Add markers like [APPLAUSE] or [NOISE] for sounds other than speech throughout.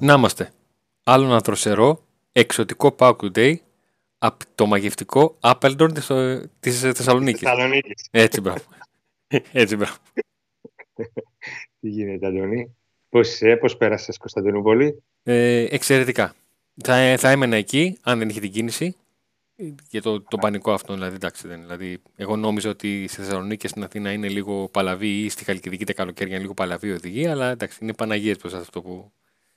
Να είμαστε. Άλλο ένα δροσερό, εξωτικό Pauk Today από το μαγευτικό Appledorn της, της Θεσσαλονίκης. Θεσσαλονίκης. Έτσι, μπράβο. Έτσι, μπράβο. [LAUGHS] Τι γίνεται, Αντώνη; Πώς είσαι, πώς πέρασες Κωνσταντινούπολη; Ε, εξαιρετικά. Θα, θα έμενα εκεί, αν δεν είχε την κίνηση. Για το, το πανικό αυτό, δηλαδή, εντάξει, δεν, δηλαδή, εγώ νόμιζα ότι στη Θεσσαλονίκη και στην Αθήνα είναι λίγο παλαβή ή στη Χαλκιδική τα καλοκαίρια είναι λίγο παλαβή οδηγή, αλλά εντάξει, είναι Παναγίες προς αυτό που...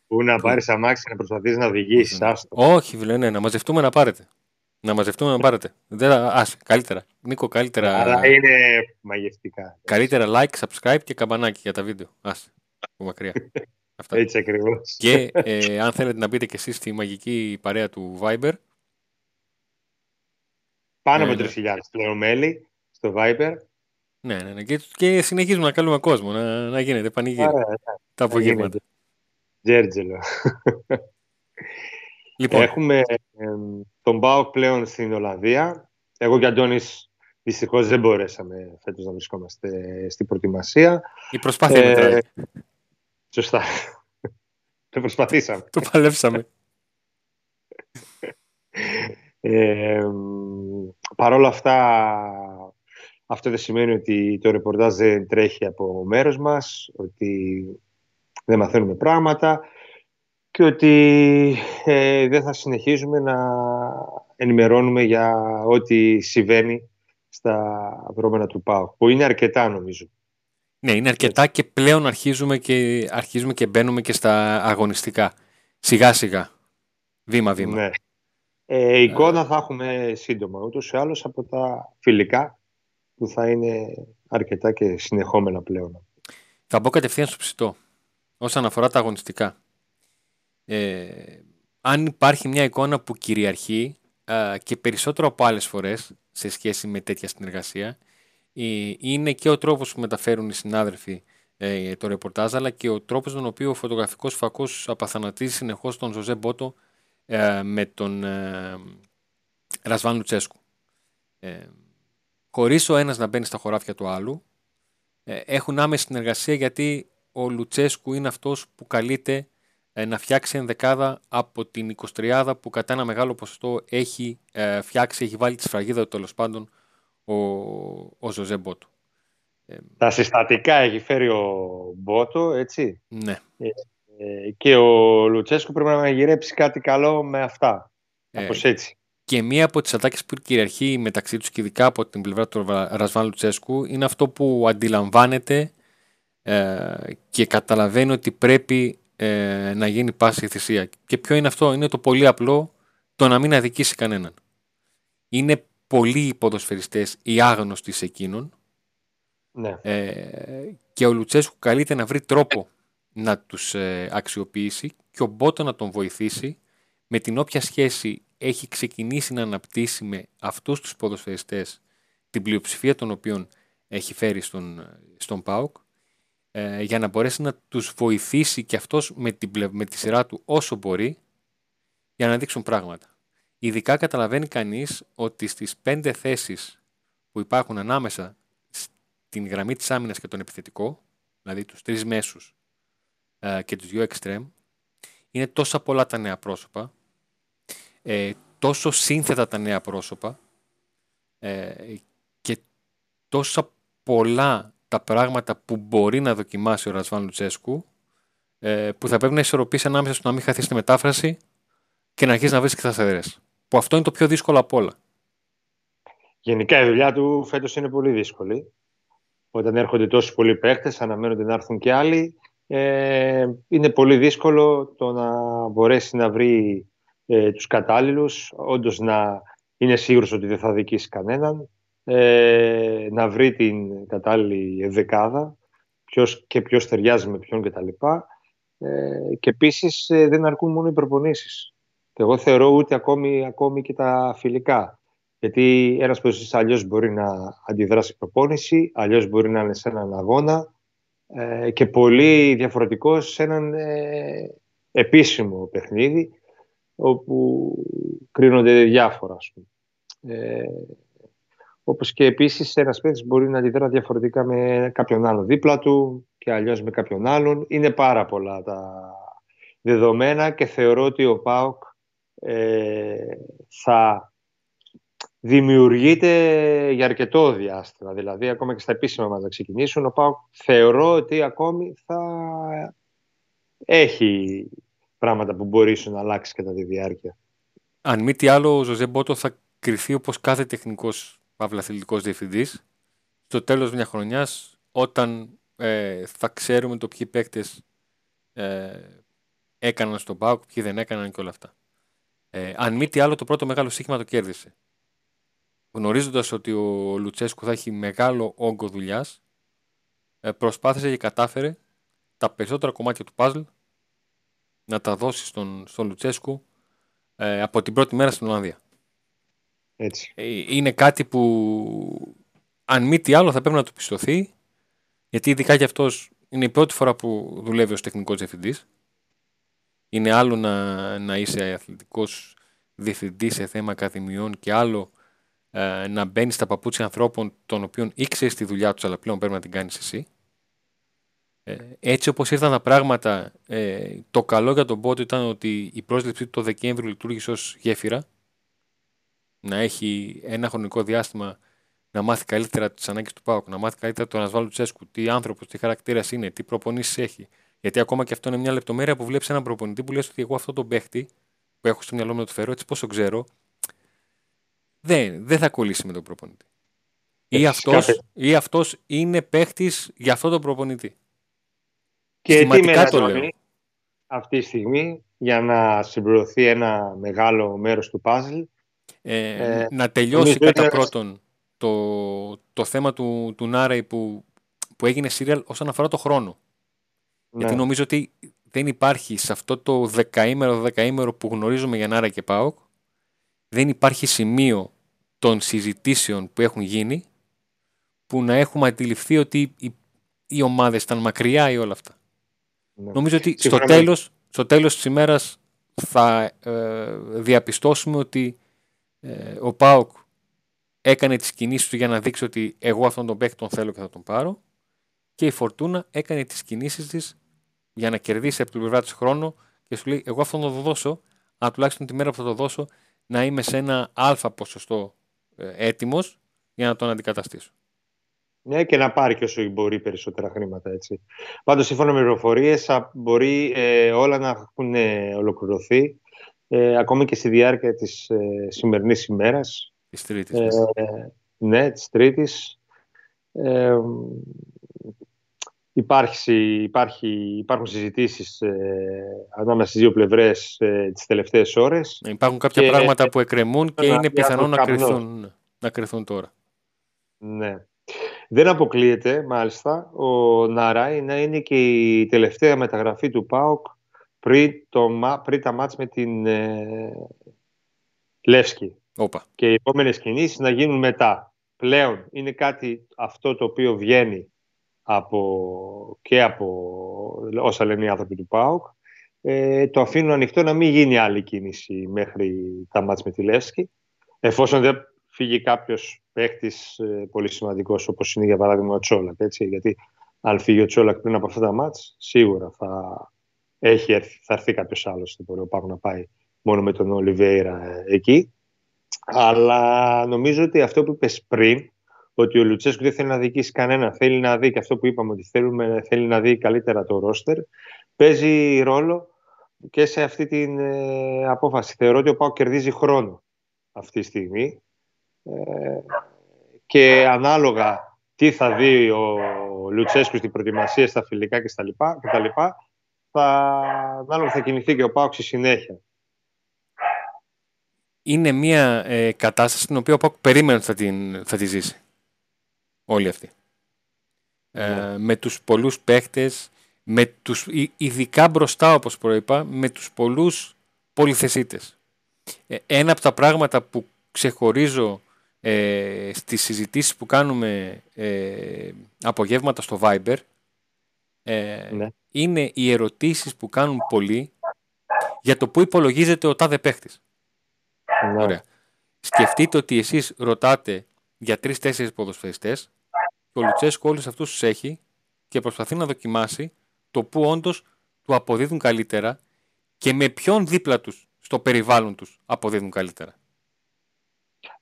Πού να πάρεις αμάξι να προσπαθείς να οδηγήσεις, άστο. Όχι, φίλε, ναι, να μαζευτούμε να πάρετε. Να μαζευτούμε να πάρετε. Δεν, ας, καλύτερα. Νίκο, καλύτερα. Αλλά είναι μαγευτικά. Καλύτερα like, subscribe και καμπανάκι για τα βίντεο. Ας, από μακριά. [LAUGHS] Αυτά. Έτσι ακριβώς. Και ε, αν θέλετε να μπείτε και εσείς στη μαγική παρέα του Viber, Πάνω Ναι, από ναι. 3.000 πλέον μέλη στο Viber. ναι, ναι, ναι. Και, και συνεχίζουμε να καλούμε κόσμο, να, να γίνεται πανηγύρι. Άρα, τα απογεύματα. Τζέρτζελο. Λοιπόν, Έχουμε εμ, τον Μπάουκ πλέον στην Ολλανδία. Εγώ και ο Αντώνης δυστυχώς δεν μπορέσαμε φέτος να βρισκόμαστε στην προετοιμασία. η προσπάθεια Ε, μετράει. Σωστά. Το προσπαθήσαμε. Το παλέψαμε. Ε, Παρ' όλα αυτά, αυτό δεν σημαίνει ότι το ρεπορτάζ δεν τρέχει από μέρος μας, ότι δεν μαθαίνουμε πράγματα και ότι ε, δεν θα συνεχίζουμε να ενημερώνουμε για ό,τι συμβαίνει στα δρόμενα του ΠΑΟΚ, που είναι αρκετά νομίζω. Ναι, είναι αρκετά και πλέον αρχίζουμε και, αρχίζουμε και μπαίνουμε και στα αγωνιστικά. Σιγά σιγά. Βήμα βήμα. Ναι. Ε, εικόνα θα έχουμε σύντομα, ούτως ή άλλως από τα φιλικά που θα είναι αρκετά και συνεχόμενα πλέον. Θα μπω κατευθείαν στο ψητό. Όσον αφορά τα αγωνιστικά. Ε, αν υπάρχει μια εικόνα που κυριαρχεί α, και περισσότερο από άλλες φορές σε σχέση με τέτοια συνεργασία ε, είναι και ο τρόπος που μεταφέρουν οι συνάδελφοι ε, το ρεπορτάζ αλλά και ο τρόπος τον οποίο ο φωτογραφικός φακός απαθανατίζει συνεχώς τον Ζωζέ Μπότο ε, με τον ε, Ρασβάν Λουτσέσκου. Ε, χωρίς ο ένας να μπαίνει στα χωράφια του άλλου ε, έχουν άμεση συνεργασία γιατί ο Λουτσέσκου είναι αυτός που καλείται ε, να φτιάξει ενδεκάδα από την 23 που κατά ένα μεγάλο ποσοστό έχει ε, φτιάξει, έχει βάλει τη σφραγίδα του τέλος πάντων ο, ο Ζωζέ Μπότο. Ε, Τα συστατικά έχει φέρει ο Μπότο, έτσι. ναι. Ε, και ο Λουτσέσκου πρέπει να μαγειρέψει κάτι καλό με αυτά. Ε, Κάπως έτσι. Και μία από τις ατάκες που κυριαρχεί μεταξύ τους και ειδικά από την πλευρά του Ρα- Ρασβάν Λουτσέσκου είναι αυτό που αντιλαμβάνεται ε, και καταλαβαίνει ότι πρέπει ε, να γίνει πάση θυσία. Και ποιο είναι αυτό, είναι το πολύ απλό το να μην αδικήσει κανέναν. Είναι πολλοί οι ποδοσφαιριστές οι άγνωστοι σε εκείνον Ναι. ε, και ο Λουτσέσκου καλείται να βρει τρόπο να τους ε, αξιοποιήσει και ο Μπότο να τον βοηθήσει με την όποια σχέση έχει ξεκινήσει να αναπτύσσει με αυτούς τους ποδοσφαιριστές την πλειοψηφία των οποίων έχει φέρει στον, στον ΠΑΟΚ ε, για να μπορέσει να τους βοηθήσει και αυτός με, την, πλευ- με τη σειρά του όσο μπορεί για να δείξουν πράγματα. Ειδικά καταλαβαίνει κανείς ότι στις πέντε θέσεις που υπάρχουν ανάμεσα στην γραμμή της άμυνας και τον επιθετικό, δηλαδή τους τρεις μέσους ε, και τους δύο extreme, είναι τόσα πολλά τα νέα πρόσωπα, ε, τόσο σύνθετα τα νέα πρόσωπα ε, και τόσα πολλά τα πράγματα που μπορεί να δοκιμάσει ο Ρασβάν Λουτσέσκου ε, που θα πρέπει να ισορροπήσει ανάμεσα στο να μην χαθείς στη μετάφραση και να αρχίσεις να βρίσκεις τα σεδρές. Που αυτό είναι το πιο δύσκολο από όλα. Γενικά η δουλειά του φέτος είναι πολύ δύσκολη. Όταν έρχονται τόσοι πολλοί παίχτες, αναμένονται να έρθουν και άλλοι. Ε, είναι πολύ δύσκολο το να μπορέσει να βρει ε, τους κατάλληλους, όντως να είναι σίγουρος ότι δεν θα δικήσει κανέναν, ε, να βρει την κατάλληλη δεκάδα ποιος και ποιος ταιριάζει με ποιον κτλ. Ε, και επίσης ε, δεν αρκούν μόνο οι προπονήσεις. Και εγώ θεωρώ ούτε ακόμη, ακόμη και τα φιλικά. Γιατί ένας ποδοσφαιριστής αλλιώς μπορεί να αντιδράσει προπόνηση, αλλιώς μπορεί να είναι σε έναν αγώνα ε, και πολύ διαφορετικός σε έναν ε, επίσημο παιχνίδι όπου κρίνονται διάφορα. Ας πούμε. Ε, όπως και επίσης ένας παίκτης μπορεί να αντιδρά διαφορετικά με κάποιον άλλο δίπλα του και αλλιώς με κάποιον άλλον. Είναι πάρα πολλά τα, δεδομένα και θεωρώ ότι ο ΠΑΟΚ ε, θα δημιουργείται για αρκετό διάστημα. Δηλαδή, ακόμα και στα επίσημα μας να ξεκινήσουν, ο ΠΑΟΚ θεωρώ ότι ακόμη θα έχει πράγματα που μπορεί να αλλάξει κατά τη διάρκεια. Αν μη τι άλλο, ο Ζωζέ Μπότο θα κρυθεί όπως κάθε τεχνικός παύλα αθλητικός διευθυντής στο τέλος μιας χρονιάς όταν ε, θα ξέρουμε το ποιοι παίκτες ε, έκαναν στον ΠΑΟΚ, ποιοι δεν έκαναν και όλα αυτά. Ε, αν μη τι άλλο, το πρώτο μεγάλο σύγχυμα το κέρδισε. Γνωρίζοντας ότι ο Λουτσέσκου θα έχει μεγάλο όγκο δουλειάς, ε, προσπάθησε και κατάφερε τα περισσότερα κομμάτια του παζλ να τα δώσει στον, στον Λουτσέσκου ε, από την πρώτη μέρα στην Ολλανδία. Έτσι. Ε, είναι κάτι που αν μη τι άλλο θα πρέπει να του πιστωθεί γιατί ειδικά για αυτός είναι η πρώτη φορά που δουλεύει ως τεχνικός διευθυντής είναι άλλο να, να είσαι αθλητικός διευθυντής σε θέμα ακαδημιών και άλλο ε, να μπαίνεις στα παπούτσια ανθρώπων των οποίων ήξερες τη δουλειά τους, αλλά πλέον πρέπει να την κάνεις εσύ. Ε, έτσι όπως ήρθαν τα πράγματα, ε, το καλό για τον Πότο ήταν ότι η πρόσληψή του το Δεκέμβριο λειτουργήσε ως γέφυρα. Να έχει ένα χρονικό διάστημα να μάθει καλύτερα τις ανάγκες του Πάουκ, να μάθει καλύτερα τον Ασβάλου Τσέσκου, τι άνθρωπος, τι χαρακτήρας είναι, τι προπονήσεις έχει. Γιατί ακόμα και αυτό είναι μια λεπτομέρεια που βλέπεις έναν προπονητή που λες ότι εγώ αυτό τον παίχτη που έχω στο μυαλό μου να το φέρω έτσι πόσο ξέρω, δεν, δεν θα κολλήσει με τον προπονητή. Ή αυτός, ή αυτός είναι παίχτης για αυτό τον προπονητή. Και τι με αυτή τη στιγμή για να συμπληρωθεί ένα μεγάλο μέρος του παζλ. Ε, ε, να τελειώσει κατά πρώτον το, το θέμα του, του Νάρεϊ που, που έγινε σύριαλ όσον αφορά το χρόνο. Ναι. Γιατί νομίζω ότι δεν υπάρχει σε αυτό το δεκαήμερο, δεκαήμερο που γνωρίζουμε για Νάρα και ΠΑΟΚ, δεν υπάρχει σημείο των συζητήσεων που έχουν γίνει που να έχουμε αντιληφθεί ότι οι, οι ομάδες ήταν μακριά ή όλα αυτά. Ναι. Νομίζω ότι στο τέλος, στο τέλος της ημέρας θα ε, διαπιστώσουμε ότι ε, ο ΠΑΟΚ έκανε τις κινήσεις του για να δείξει ότι εγώ αυτόν τον παίκτη τον θέλω και θα τον πάρω και η Φορτούνα έκανε τις κινήσεις της για να κερδίσει από την πλευρά της χρόνο και σου λέει: Εγώ αυτό θα το δώσω, αλλά τουλάχιστον τη μέρα που θα το δώσω να είμαι σε ένα αλφα ποσοστό ε, έτοιμος για να τον αντικαταστήσω. Ναι, και να πάρει και όσο μπορεί περισσότερα χρήματα. Έτσι. Πάντως, σύμφωνα με πληροφορίες, μπορεί ε, όλα να έχουν ε, ολοκληρωθεί ε, ακόμη και στη διάρκεια της ε, σημερινής ημέρας. Της Τρίτης. Ε, ναι, της Τρίτης. Ε, Υπάρχει, υπάρχει, υπάρχουν συζητήσεις ε, ανάμεσα στις δύο πλευρές ε, τις τελευταίες ώρες. Υπάρχουν κάποια πράγματα που εκκρεμούν και είναι πιθανό να κρυθούν, να κρυθούν τώρα. Ναι. Δεν αποκλείεται, μάλιστα, ο Ναράι να είναι και η τελευταία μεταγραφή του ΠΑΟΚ πριν, το, πριν τα μάτς με την ε, Λεύσκη. Όπα. Και οι επόμενες κινήσεις να γίνουν μετά. Πλέον είναι κάτι αυτό το οποίο βγαίνει από, και από όσα λένε οι άνθρωποι του ΠΑΟΚ. Ε, το αφήνουν ανοιχτό να μην γίνει άλλη κίνηση μέχρι τα μάτς με τη Λεύσκη. Εφόσον δεν φύγει κάποιος παίχτη ε, πολύ σημαντικός, όπως είναι για παράδειγμα ο Τσόλακ. Έτσι, γιατί αν φύγει ο Τσόλακ πριν από αυτά τα μάτς, σίγουρα θα, έχει έρθει, θα έρθει κάποιος άλλος στην πορεία να πάει μόνο με τον Ολιβέηρα ε, εκεί. Αλλά νομίζω ότι αυτό που είπες πριν ότι ο Λουτσέσκου δεν θέλει να δικήσει κανένα. Θέλει να δει και αυτό που είπαμε ότι θέλουμε, θέλει να δει καλύτερα το ρόστερ. Παίζει ρόλο και σε αυτή την ε, απόφαση. Θεωρώ ότι ο Πάο κερδίζει χρόνο αυτή τη στιγμή. Ε, και ανάλογα τι θα δει ο Λουτσέσκου στην προετοιμασία, στα φιλικά και στα λοιπά, και τα λοιπά θα, ανάλογα θα κινηθεί και ο Πάο στη συνέχεια. Είναι μια ε, κατάσταση την οποία ο Πάο περίμενε ότι θα, την, θα τη ζήσει όλοι αυτοί. Ε, ναι. με τους πολλούς παίχτες, με τους, ειδικά μπροστά όπως προείπα, με τους πολλούς πολυθεσίτες. Ε, ένα από τα πράγματα που ξεχωρίζω ε, στις συζητήσεις που κάνουμε ε, απογεύματα στο Viber ε, ναι. Είναι οι ερωτήσεις που κάνουν πολλοί για το που υπολογίζεται ο τάδε παίχτης. Ναι. Ωραία. Σκεφτείτε ότι εσείς ρωτάτε για τρει-τέσσερι ποδοσφαιριστές και ο Λουτσέσκο όλους αυτούς τους έχει και προσπαθεί να δοκιμάσει το που όντως του αποδίδουν καλύτερα και με ποιον δίπλα τους στο περιβάλλον τους αποδίδουν καλύτερα.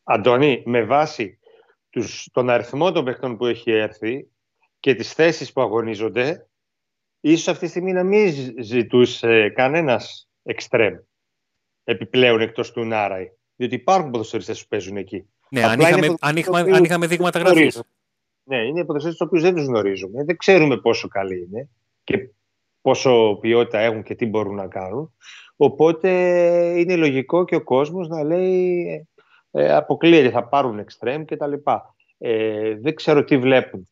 Αντώνη, με βάση τους, τον αριθμό των παιχτών που έχει έρθει και τις θέσεις που αγωνίζονται, ίσως αυτή τη στιγμή να μην ζητούσε κανένας εξτρέμ επιπλέον εκτός του Νάραη. Διότι υπάρχουν ποδοσφαιριστές που παίζουν εκεί. Ναι, αν είχαμε, αν, είχαμε, αν είχαμε δείγματα γραφής. Ναι, είναι ποδοσφαιριστές τους οποίους δεν τους γνωρίζουμε. Δεν ξέρουμε πόσο καλοί είναι και πόσο ποιότητα έχουν και τι μπορούν να κάνουν. Οπότε είναι λογικό και ο κόσμος να λέει ε, αποκλείεται, θα πάρουν εξτρέμ και τα λοιπά. Ε, δεν ξέρω τι βλέπουν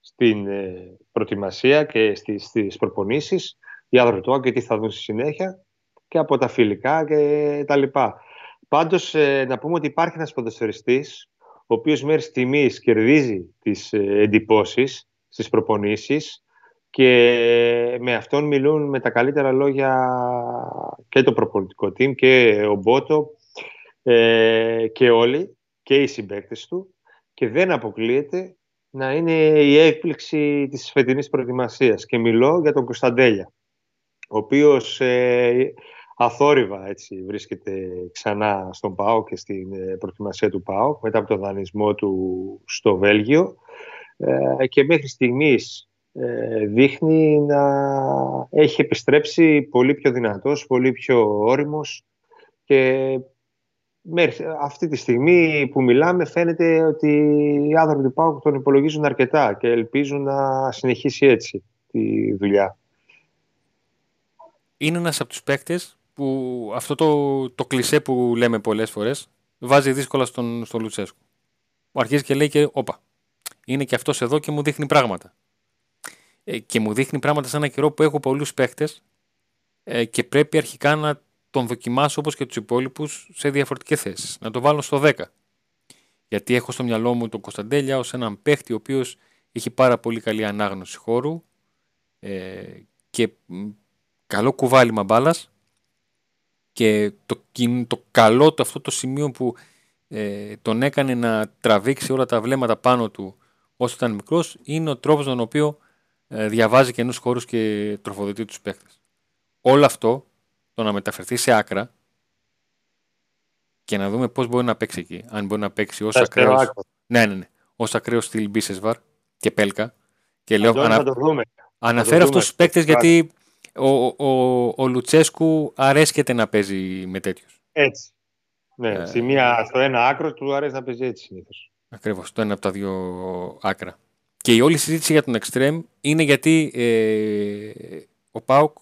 στην ε, προετοιμασία και στις, στις προπονήσεις οι άνθρωποι και τι θα δουν στη συνέχεια και από τα φιλικά και τα λοιπά. Πάντως ε, να πούμε ότι υπάρχει ένας ποδοσφαιριστής ο οποίος μέχρι στιγμής κερδίζει τις ε, εντυπώσεις στις προπονήσεις και με αυτόν μιλούν με τα καλύτερα λόγια και το προπονητικό team και ο Μπότο ε, και όλοι και οι συμπαίκτες του και δεν αποκλείεται να είναι η έκπληξη της φετινής προετοιμασίας. Και μιλώ για τον Κωνσταντέλια ο οποίος ε, αθόρυβα έτσι, βρίσκεται ξανά στον ΠΑΟ και στην ε, προετοιμασία του ΠΑΟ μετά από τον δανεισμό του στο Βέλγιο. Ε, και μέχρι στιγμής ε, δείχνει να έχει επιστρέψει πολύ πιο δυνατός, πολύ πιο όριμος και μέχρι αυτή τη στιγμή που μιλάμε φαίνεται ότι οι άνθρωποι του ΠΑΟΚ τον υπολογίζουν αρκετά και ελπίζουν να συνεχίσει έτσι τη δουλειά. Είναι ένας από τους παίκτες που αυτό το, το κλισέ που λέμε πολλές φορές βάζει δύσκολα στον, στον Λουτσέσκου. Αρχίζει και λέει και όπα, είναι και αυτός εδώ και μου δείχνει πράγματα. Ε, και μου δείχνει πράγματα σε ένα καιρό που έχω πολλούς παίχτες ε, και πρέπει αρχικά να τον δοκιμάσω όπως και τους υπόλοιπους σε διαφορετικές θέσεις. Να το βάλω στο 10. Γιατί έχω στο μυαλό μου τον Κωνσταντέλια ως έναν παίχτη ο οποίος έχει πάρα πολύ καλή ανάγνωση χώρου ε, και καλό κουβάλιμα μπάλας. και το, το καλό το αυτό το σημείο που ε, τον έκανε να τραβήξει όλα τα βλέμματα πάνω του όσο ήταν μικρός είναι ο τρόπος τον οποίο ε, διαβάζει καινούς χώρους και τροφοδοτεί τους παίχτες. Όλο αυτό το να μεταφερθεί σε άκρα και να δούμε πώς μπορεί να παίξει εκεί. Αν μπορεί να παίξει ως ακραίος... Ναι, ναι, ναι. Ως ακραίος στυλ Μπίσεσβαρ και Πέλκα. Και λέω, ανα... Αναφέρω αυτούς τους παίκτες γιατί ο, ο, ο, Λουτσέσκου αρέσκεται να παίζει με τέτοιους. Έτσι. Ναι, ε... μία, στο ένα άκρο του αρέσει να παίζει έτσι συνήθως. Ακριβώς, το ένα από τα δύο άκρα. Και η όλη συζήτηση για τον Extreme είναι γιατί ε, ο Πάουκ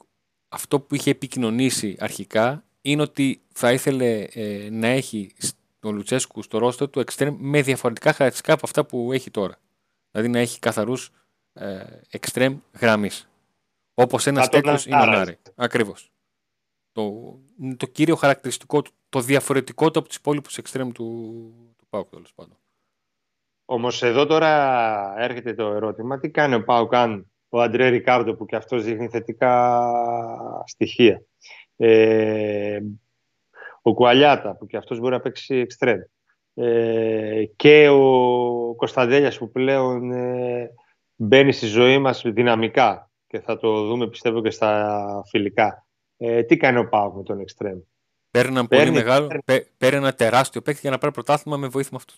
αυτό που είχε επικοινωνήσει αρχικά είναι ότι θα ήθελε ε, να έχει τον Λουτσέσκου στο ρόστο του Extreme με διαφορετικά χαρακτηριστικά από αυτά που έχει τώρα. Δηλαδή να έχει καθαρούς ε, Extreme γραμμής. Όπως ένας τέτοιος είναι ο Νάρη. Ακριβώς. Το, το κύριο χαρακτηριστικό του, το διαφορετικό του από τους υπόλοιπους Extreme του, του Πάουκ τέλος πάντων. Όμως εδώ τώρα έρχεται το ερώτημα, τι κάνει ο Πάουκ αν ο Αντρέ Ρικάρντο που και αυτός δείχνει θετικά στοιχεία. Ε, ο Κουαλιάτα που και αυτός μπορεί να παίξει εξτρέμ. Ε, και ο Κωνσταντέλιας που πλέον ε, μπαίνει στη ζωή μας δυναμικά και θα το δούμε πιστεύω και στα φιλικά. Ε, τι κάνει ο Πάουκ με τον εξτρέμ; Παίρνει ένα πολύ μεγάλο, παίρνει ένα τεράστιο παίκτη για να πάρει πρωτάθλημα με βοήθημα αυτού.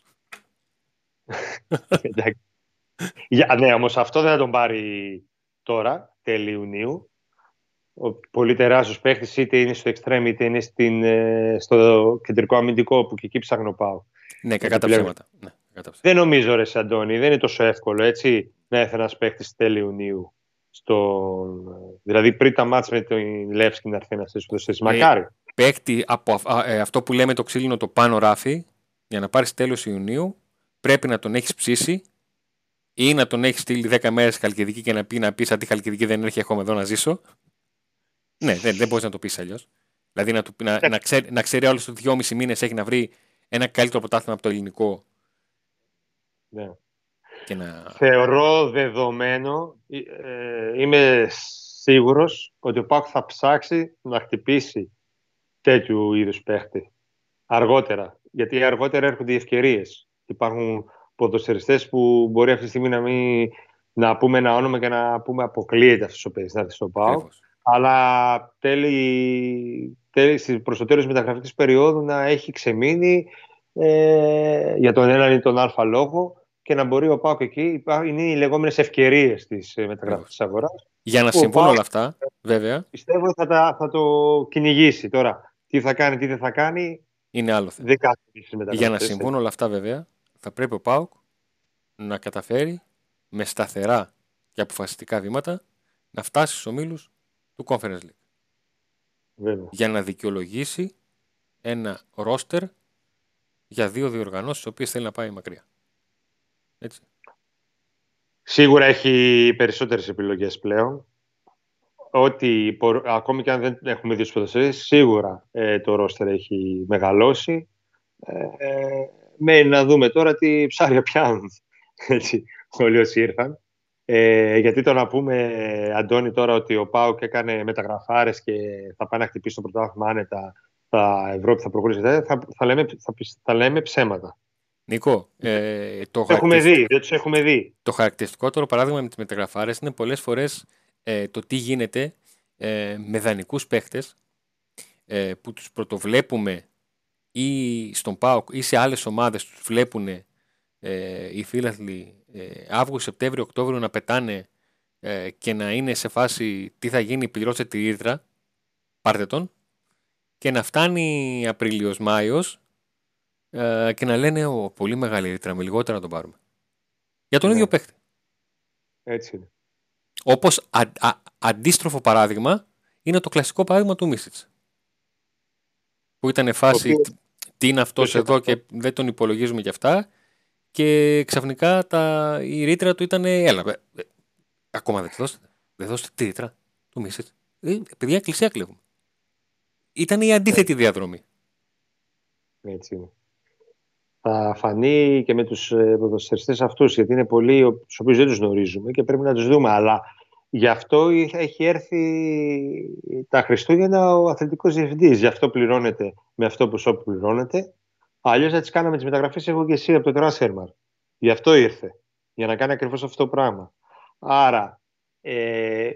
Για, ναι, όμως αυτό δεν θα τον πάρει τώρα, τέλη Ιουνίου. Ο πολύ τεράστιος παίχτης είτε είναι στο extreme είτε είναι στην, ε, στο κεντρικό αμυντικό που και εκεί ψάχνω πάω. Ναι, κακά τα ψέματα. Ναι, δεν νομίζω, ρε Αντώνη, δεν είναι τόσο εύκολο έτσι να έρθει ένας παίχτης τέλη Ιουνίου. Στο... Δηλαδή πριν τα μάτια με τον Λεύσκι να έρθει να στήσει ε, Μακάρι. Παίχτη από ε, αυτό που λέμε το ξύλινο το πάνω ράφι, για να πάρεις τέλος Ιουνίου, πρέπει να τον έχεις ψήσει ή να τον έχεις στείλει 10 μέρες Χαλκιδική και να πει να πεις σαν τη Χαλκιδική δεν έρχεται ακόμα εδώ να ζήσω. Ναι, δεν, δεν μπορείς να το πεις αλλιώς. Δηλαδή να, του, να, να, ξέρει, να ξέρει όλους του δυόμιση μήνες έχει να βρει ένα καλύτερο πρωτάθλημα από το ελληνικό. Ναι. Και να... Θεωρώ δεδομένο, ε, είμαι σίγουρος ότι ο Πάκ θα ψάξει να χτυπήσει τέτοιου είδους παίχτη αργότερα. Γιατί αργότερα έρχονται οι ευκαιρίες. Υπάρχουν ποδοσφαιριστές που μπορεί αυτή τη στιγμή να, μην, να πούμε ένα όνομα και να πούμε αποκλείεται αυτός ο παίκτη να έρθει στο ΠΑΟ. αλλά τέλει, τέλει προς το τέλος της μεταγραφικής περίοδου να έχει ξεμείνει ε, για τον έναν ή τον α λόγο και να μπορεί ο Πάοκ εκεί, είναι οι λεγόμενες ευκαιρίες της ε, μεταγραφικής αγοράς. Για να συμβούν όλα αυτά, βέβαια. Πιστεύω θα, τα, θα το κυνηγήσει τώρα. Τι θα κάνει, τι δεν θα κάνει. Είναι άλλο θέμα. Για να συμβούν όλα αυτά, βέβαια, θα πρέπει ο Πάοκ να καταφέρει με σταθερά και αποφασιστικά βήματα να φτάσει στους ομίλους του Conference League. Βέβαια. Για να δικαιολογήσει ένα ρόστερ για δύο διοργανώσεις, τις οποίες θέλει να πάει μακριά. Έτσι. Σίγουρα έχει περισσότερες επιλογές πλέον. Ότι ακόμη και αν δεν έχουμε δύο ποδοσφαίρες, σίγουρα ε, το ρόστερ έχει μεγαλώσει. Ε, ε, να δούμε τώρα τι ψάρια πιάνουν έτσι, όλοι όσοι ήρθαν. Ε, γιατί το να πούμε, Αντώνη, τώρα ότι ο Πάουκ έκανε μεταγραφάρες και θα πάει να χτυπήσει το πρωτάθλημα άνετα, τα Ευρώπη θα προχωρήσει, θα, θα, λέμε, θα, θα λέμε ψέματα. Νίκο, ε, το έχουμε δει, δεν τους έχουμε δει. Το χαρακτηριστικότερο παράδειγμα με τις μεταγραφάρες είναι πολλές φορές ε, το τι γίνεται ε, με δανεικούς παίχτες ε, που τους πρωτοβλέπουμε ή στον ΠΑΟΚ ή σε άλλες ομάδες τους βλέπουν ε, οι φίλαθλοι ε, Αύγουστο, Σεπτέμβριο, Οκτώβριο να πετάνε ε, και να είναι σε φάση τι θα γίνει, πληρώστε τη ρήτρα, πάρτε τον και να φτάνει Απρίλιος, Μάιος ε, και να λένε ο, πολύ μεγάλη ρήτρα, με λιγότερα να τον πάρουμε. Για τον ναι. ίδιο παίχτη. Έτσι είναι. Όπως αντίστροφο παράδειγμα είναι το κλασικό παράδειγμα του Μίσιτς. Που ήταν φάση τι είναι αυτός εδώ και δεν τον υπολογίζουμε κι αυτά και ξαφνικά τα, η ρήτρα του ήταν έλα, ε, ε, ακόμα δεν τη δώσετε. Δεν δώσετε τη ρήτρα του Μίσιτς. Ε, παιδιά, εκκλησία κλέβουμε. Ήταν η αντίθετη διαδρομή. Έτσι είναι θα φανεί και με τους ε, ποδοσφαιριστές αυτούς, γιατί είναι πολλοί τους οποίους δεν τους γνωρίζουμε και πρέπει να τους δούμε. Αλλά γι' αυτό έχει έρθει τα Χριστούγεννα ο αθλητικός διευθυντής. Γι' αυτό πληρώνεται με αυτό που σου πληρώνεται. Αλλιώς θα τις κάναμε τις μεταγραφές εγώ και εσύ από το Τράσερμαρ. Γι' αυτό ήρθε. Για να κάνει ακριβώς αυτό το πράγμα. Άρα ε,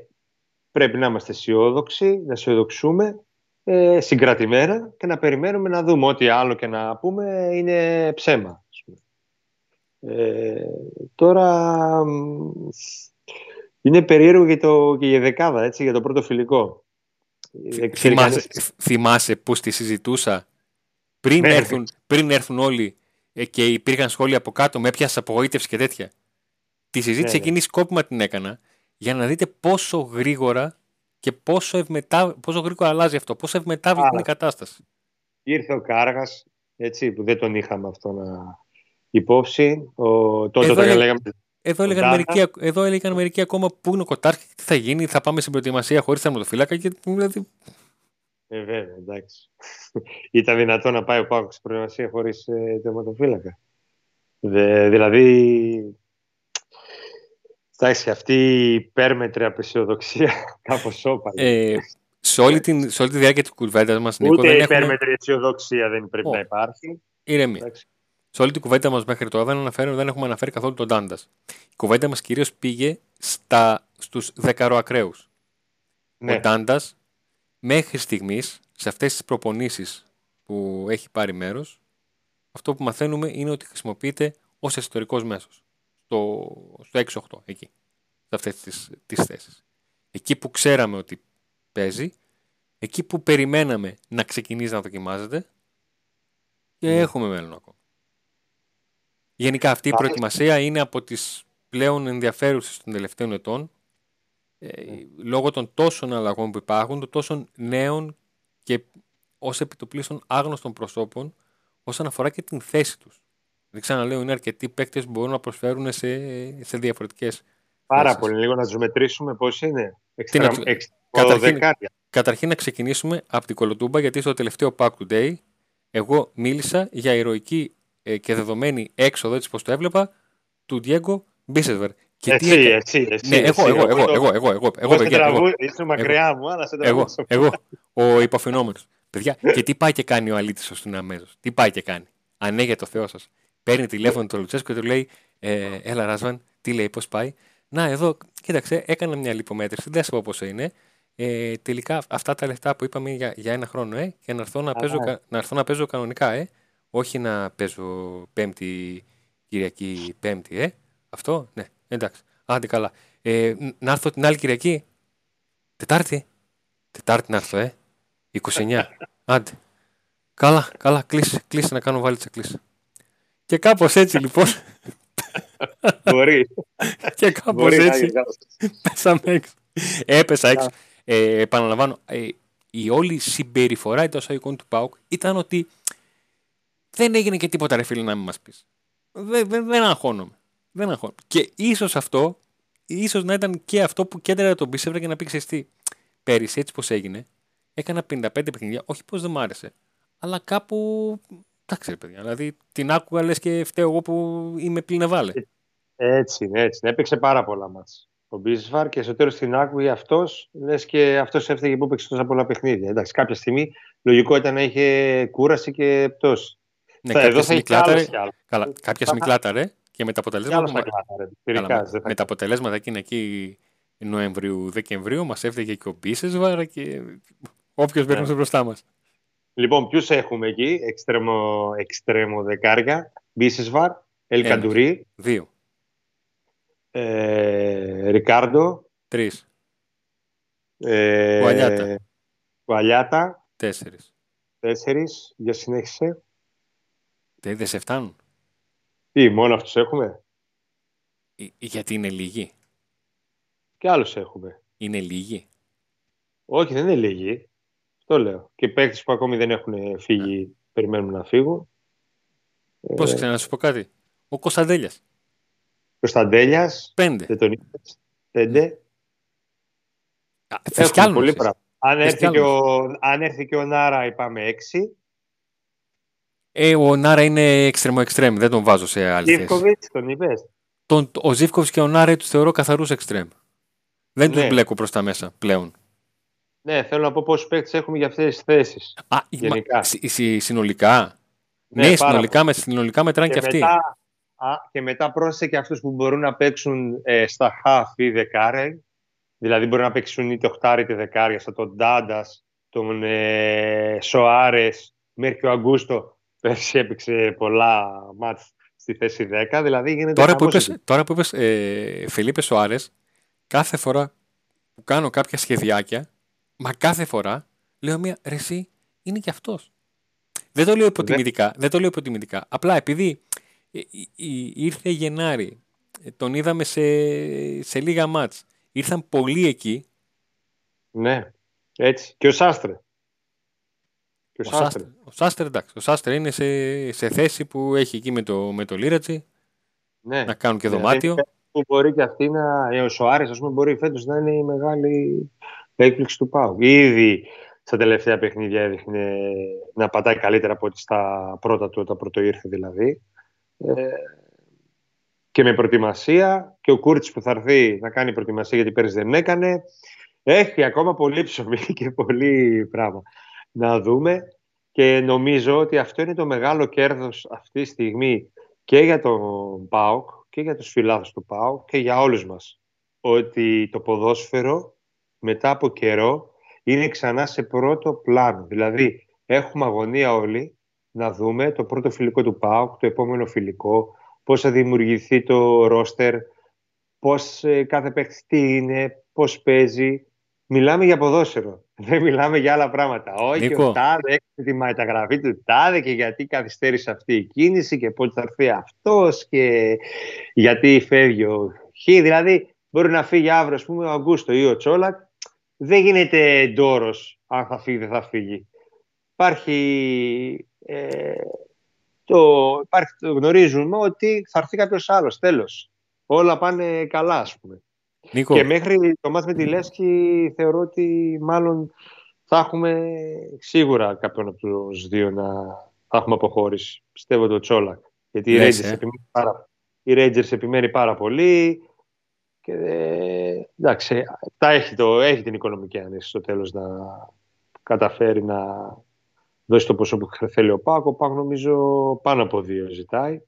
πρέπει να είμαστε αισιόδοξοι, να αισιοδοξούμε ε, συγκρατημένα και να περιμένουμε να δούμε ό,τι άλλο και να πούμε είναι ψέμα. Ε, τώρα είναι περίεργο για, το, και για δεκάδα, έτσι, για το πρώτο φιλικό. Θυμάσαι, θυμάσαι που τη συζητούσα; Πριν, ναι. έρθουν, πριν έρθουν όλοι ε, και υπήρχαν σχόλια από κάτω με έπιασε απογοήτευση και τέτοια. Τη συζήτηση ναι, εκείνη σκόπιμα την έκανα για να δείτε πόσο γρήγορα και πόσο, ευμετά, πόσο γρήγορα αλλάζει αυτό, πόσο ευμετάβλητη είναι η κατάσταση. Ήρθε ο Κάργας, έτσι, που δεν τον είχαμε αυτό να υπόψη. Ο, τότε εδώ, έλεγα, λέγαμε, εδώ, έλεγαν μερικοί, εδώ έλεγαν μερικοί ακόμα πού είναι ο Κοτάρχη, τι θα γίνει, θα πάμε στην προετοιμασία χωρίς θερματοφύλακα και δηλαδή... Ε, βέβαια, εντάξει. [LAUGHS] Ήταν δυνατό να πάει ο Πάκος στην προετοιμασία χωρίς ε, τερματοφύλακα. δηλαδή, Εντάξει, αυτή η υπέρμετρη απεσιοδοξία [LAUGHS] κάπως όπαλη. Ε, σε, όλη την, σε όλη τη διάρκεια της κουβέντα μας, Νίκο. Ούτε δεν υπέρμετρη αισιοδοξία δεν πρέπει να υπάρχει. Ηρεμία. Σε όλη την κουβέντα μας μέχρι τώρα δεν, αναφέρω, δεν έχουμε αναφέρει καθόλου τον Τάντας. Η κουβέντα μας κυρίως πήγε στους δεκαροακραίου. Ναι. Ο Τάντας μέχρι στιγμής σε αυτές τις προπονήσεις που έχει πάρει μέρος, αυτό που μαθαίνουμε είναι ότι χρησιμοποιείται ως εσωτερικός μέσος στο, στο 6-8 εκεί, σε αυτές τις, τις θέσεις. Εκεί που ξέραμε ότι παίζει, εκεί που περιμέναμε να ξεκινήσει να δοκιμάζεται και ναι. έχουμε μέλλον ακόμα. Γενικά αυτή η προετοιμασία είναι από τις πλέον ενδιαφέρουσες των τελευταίων ετών ε, ναι. λόγω των τόσων αλλαγών που υπάρχουν, των τόσων νέων και ως επιτοπλίστων άγνωστων προσώπων όσον αφορά και την θέση τους. Δεν ξαναλέω, είναι αρκετοί παίκτες που μπορούν να προσφέρουν σε, σε διαφορετικές. Πάρα πολύ. Λίγο να τους μετρήσουμε πώς είναι. Εξτρα... Να... Καταρχήν, καταρχήν να ξεκινήσουμε από την Κολοτούμπα, γιατί στο τελευταίο Pack Today εγώ μίλησα για ηρωική ε, ε, και δεδομένη έξοδο έτσι πώ το έβλεπα του Διέγκο Μπίσεσβερ. Και εσύ, τι εσύ, εσύ, ναι, εγώ, εγώ, εγώ, εγώ, εγώ, εγώ, εγώ, παιδιά, εγώ, μακριά μου, αλλά σε εγώ, εγώ, ο υποφαινόμενος. παιδιά, και τι πάει και κάνει ο αλήτης ως αμέσω. Τι πάει και κάνει. Ανέγε το Θεός σας. Παίρνει τηλέφωνο του Λουτσέσκο και του λέει, ε, έλα Ράσβαν, τι λέει, πώς πάει. Να, εδώ, κοίταξε, έκανα μια λιπομέτρηση, δεν σου πω πόσο είναι. Ε, τελικά αυτά τα λεφτά που είπαμε για, για ένα χρόνο, ε, και να έρθω να, παίζω, ναι. να, έρθω να παίζω κανονικά, ε. Όχι να παίζω Πέμπτη, Κυριακή, Πέμπτη, ε. Αυτό, ναι, εντάξει. Άντε καλά. Ε, ν- να έρθω την άλλη Κυριακή. Τετάρτη. Τετάρτη να έρθω, ε. 29. Άντε. Καλά, καλά, κλείσε, κλείσε να κάνω βάλιτσα, κλείσε. Και κάπως έτσι λοιπόν, Μπορείς. και κάπως Μπορείς να έτσι, γίνει λάθος. πέσαμε έξω. Έπεσα έξω. Ε, επαναλαμβάνω, ε, η όλη συμπεριφορά εντός εισαγωγικών του ΠΑΟΚ ήταν ότι δεν έγινε και τίποτα ρε φίλε να μην μας πεις. Δεν, δεν, δεν αγχώνομαι. Δεν αγχώνομαι. Και ίσως αυτό, ίσως να ήταν και αυτό που κέντρε τον πίστευρα και να πει ξέρεις τι, πέρυσι έτσι πως έγινε, έκανα 55 παιχνίδια, όχι πως δεν μ' άρεσε, αλλά κάπου, εντάξει ρε παιδιά, δηλαδή την άκουγα λες και φταίω εγώ που είμαι πληνεβάλε. Έτσι είναι, έτσι είναι. Έπαιξε πάρα πολλά μάτς. Ο Μπίσβαρ και στο τέλο την άκουγε αυτός, λες και αυτός έφταιγε που έπαιξε τόσα πολλά παιχνίδια. Εντάξει, κάποια στιγμή λογικό ήταν να είχε κούραση και πτώση. Ναι, Θα- κάποια εδώ θα στιγμή έχει κι άλλος κλάταρε, κι άλλος. καλά, κάποια στιγμή κλάταρε και με τα Κι άλλος αποτελέσματα, θα κλάταρε. Καλά, Πυρικάς, με, δεν θα με τα αποτελέσματα εκείνα εκεί Νοεμβρίου-Δεκεμβρίου μας έφταιγε και ο Μπίσεσβαρ και όποιος Ναι. περνούσε μπροστά μας. Λοιπόν, ποιους έχουμε εκεί, εξτρέμο, εξτρέμο δεκάρια. Μπίσεσβαρ, Ελκαντουρί, Δύο, ε, Ρικάρντο, τρεις, ε, Κουαλιάτα. Κουαλιάτα, τέσσερις. τέσσερις, για συνέχισε. Δεν, δεν σε φτάνουν. Τι, μόνο αυτούς έχουμε; Ε, Γιατί είναι λίγοι; Και άλλους έχουμε. Είναι λίγοι; Όχι, δεν είναι λίγοι. Αυτό λέω. Και παίκτες που ακόμη δεν έχουν φύγει, περιμένουν να φύγουν. Πώς Ε, ξέρω να σου πω κάτι; Ο Κωνσταντέλιας. Κωνσταντέλιας, Πέντε. δεν τον είπες. Πέντε. Α, Θες Έχουμε κι άλλους, πολύ εσύ. πράγμα. Αν Θες έρθει, κι και ο, αν έρθει και ο Νάρα, είπαμε έξι. Ε, ο Νάρα είναι εξτρεμό εξτρέμ. Δεν τον βάζω σε άλλη θέση. Ζήφκοβιτς, τον είπες. Τον, ο Ζήφκοβς και ο Νάρα τους θεωρώ καθαρούς εξτρέμ. Δεν τους Ναι. μπλέκω προς τα μέσα πλέον. Ναι, θέλω να πω πόσους παίκτες έχουμε για αυτές τις θέσεις. Α, Γενικά. μα, συ- συ- συνολικά. Ναι, Ναι, πάρα συνολικά, με, συνολικά μετράνε και, Και αυτοί. μετά, α, και μετά πρόσθεσε και αυτούς που μπορούν να παίξουν ε, στα half ή δεκάρε. Δηλαδή μπορούν να παίξουν είτε οχτάρι είτε δεκάρια, σαν τον Ντάντας, τον ε, Σοάρες, μέχρι και ο Αγκούστο. Πέρσι έπαιξε πολλά μάτς στη θέση 10. Δηλαδή γίνεται Τώρα που χαμός είπες, εκεί. τώρα που είπες ε, Φελίπε Σοάρες, κάθε φορά που κάνω κάποια σχεδιάκια, μα κάθε φορά λέω μία ρε εσύ, είναι και αυτός. Δεν το λέω υποτιμητικά, δεν το λέω υποτιμητικά. Απλά επειδή ε, ε, ε, ήρθε Γενάρη, ε, τον είδαμε σε, σε λίγα μάτς, ήρθαν πολλοί εκεί, Ναι, έτσι. Και ο Σάστρε. Και ο, ο Σάστρε. Σάστερ, ο Σάστερ εντάξει, ο Σάστερ είναι σε, σε θέση που έχει εκεί με το, με το Λίρατζι Ναι. να κάνουν και Δηλαδή, δωμάτιο. Που μπορεί και αυτή να. ε, Ο Σοάρης, ας πούμε, μπορεί φέτος να είναι η μεγάλη έκπληξη του Πάου. Ήδη στα τελευταία παιχνίδια έδειχνε να πατάει καλύτερα από ό,τι στα πρώτα του, όταν πρώτο ήρθε δηλαδή. Ε, και με προετοιμασία και ο Κούρτς που θα έρθει να κάνει προετοιμασία γιατί πέρυσι δεν έκανε. Έχει ακόμα πολύ ψωμί [LAUGHS] και πολύ πράγμα να δούμε και νομίζω ότι αυτό είναι το μεγάλο κέρδος αυτή τη στιγμή και για τον ΠΑΟΚ και για τους φιλάθους του ΠΑΟΚ και για όλους μας. Ότι το ποδόσφαιρο μετά από καιρό είναι ξανά σε πρώτο πλάνο. Δηλαδή έχουμε αγωνία όλοι να δούμε το πρώτο φιλικό του ΠΑΟΚ, το επόμενο φιλικό, πώς θα δημιουργηθεί το ρόστερ, πώς ε, κάθε παίκτης τι είναι, πώς παίζει. Μιλάμε για ποδόσφαιρο. Δεν μιλάμε για άλλα πράγματα. Όχι, Νίκο. ο Τάδε έχει τη μεταγραφή του Τάδε και γιατί καθυστέρησε αυτή η κίνηση και πότε θα έρθει αυτός και γιατί φεύγει ο Χ. Δηλαδή, μπορεί να φύγει αύριο, ας πούμε, ο Αγκούστο ή ο Τσόλακ. Δεν γίνεται ντόρος αν θα φύγει, δεν θα φύγει. Υπάρχει, ε, το, υπάρχει, το γνωρίζουμε ότι θα έρθει κάποιος άλλος, τέλος. Όλα πάνε καλά, ας πούμε. Νίκο, Και μέχρι το μάτς με τη Λέσχη θεωρώ ότι μάλλον θα έχουμε σίγουρα κάποιον από τους δύο να θα έχουμε αποχώρηση. Πιστεύω το Τσόλακ. Γιατί οι Λες, Rangers, ε. επιμένει πάρα, οι Rangers επιμένει πάρα πολύ και ε, εντάξει, τα έχει, το, έχει την οικονομική ανέση στο τέλος να καταφέρει να δώσει το ποσό που θέλει ο Πάκο. Ο Πάκο νομίζω πάνω από δύο ζητάει.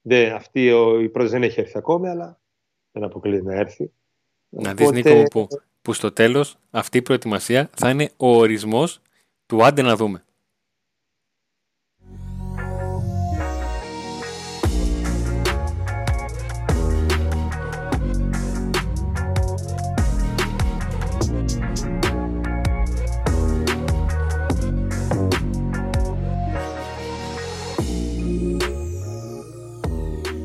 Δεν, αυτή ο, η πρώτη δεν έχει έρθει ακόμη, αλλά δεν αποκλείεται να έρθει. να δεις Οπότε- Νίκο μου που που στο τέλος αυτή η προετοιμασία θα είναι ο ορισμός του άντε να δούμε.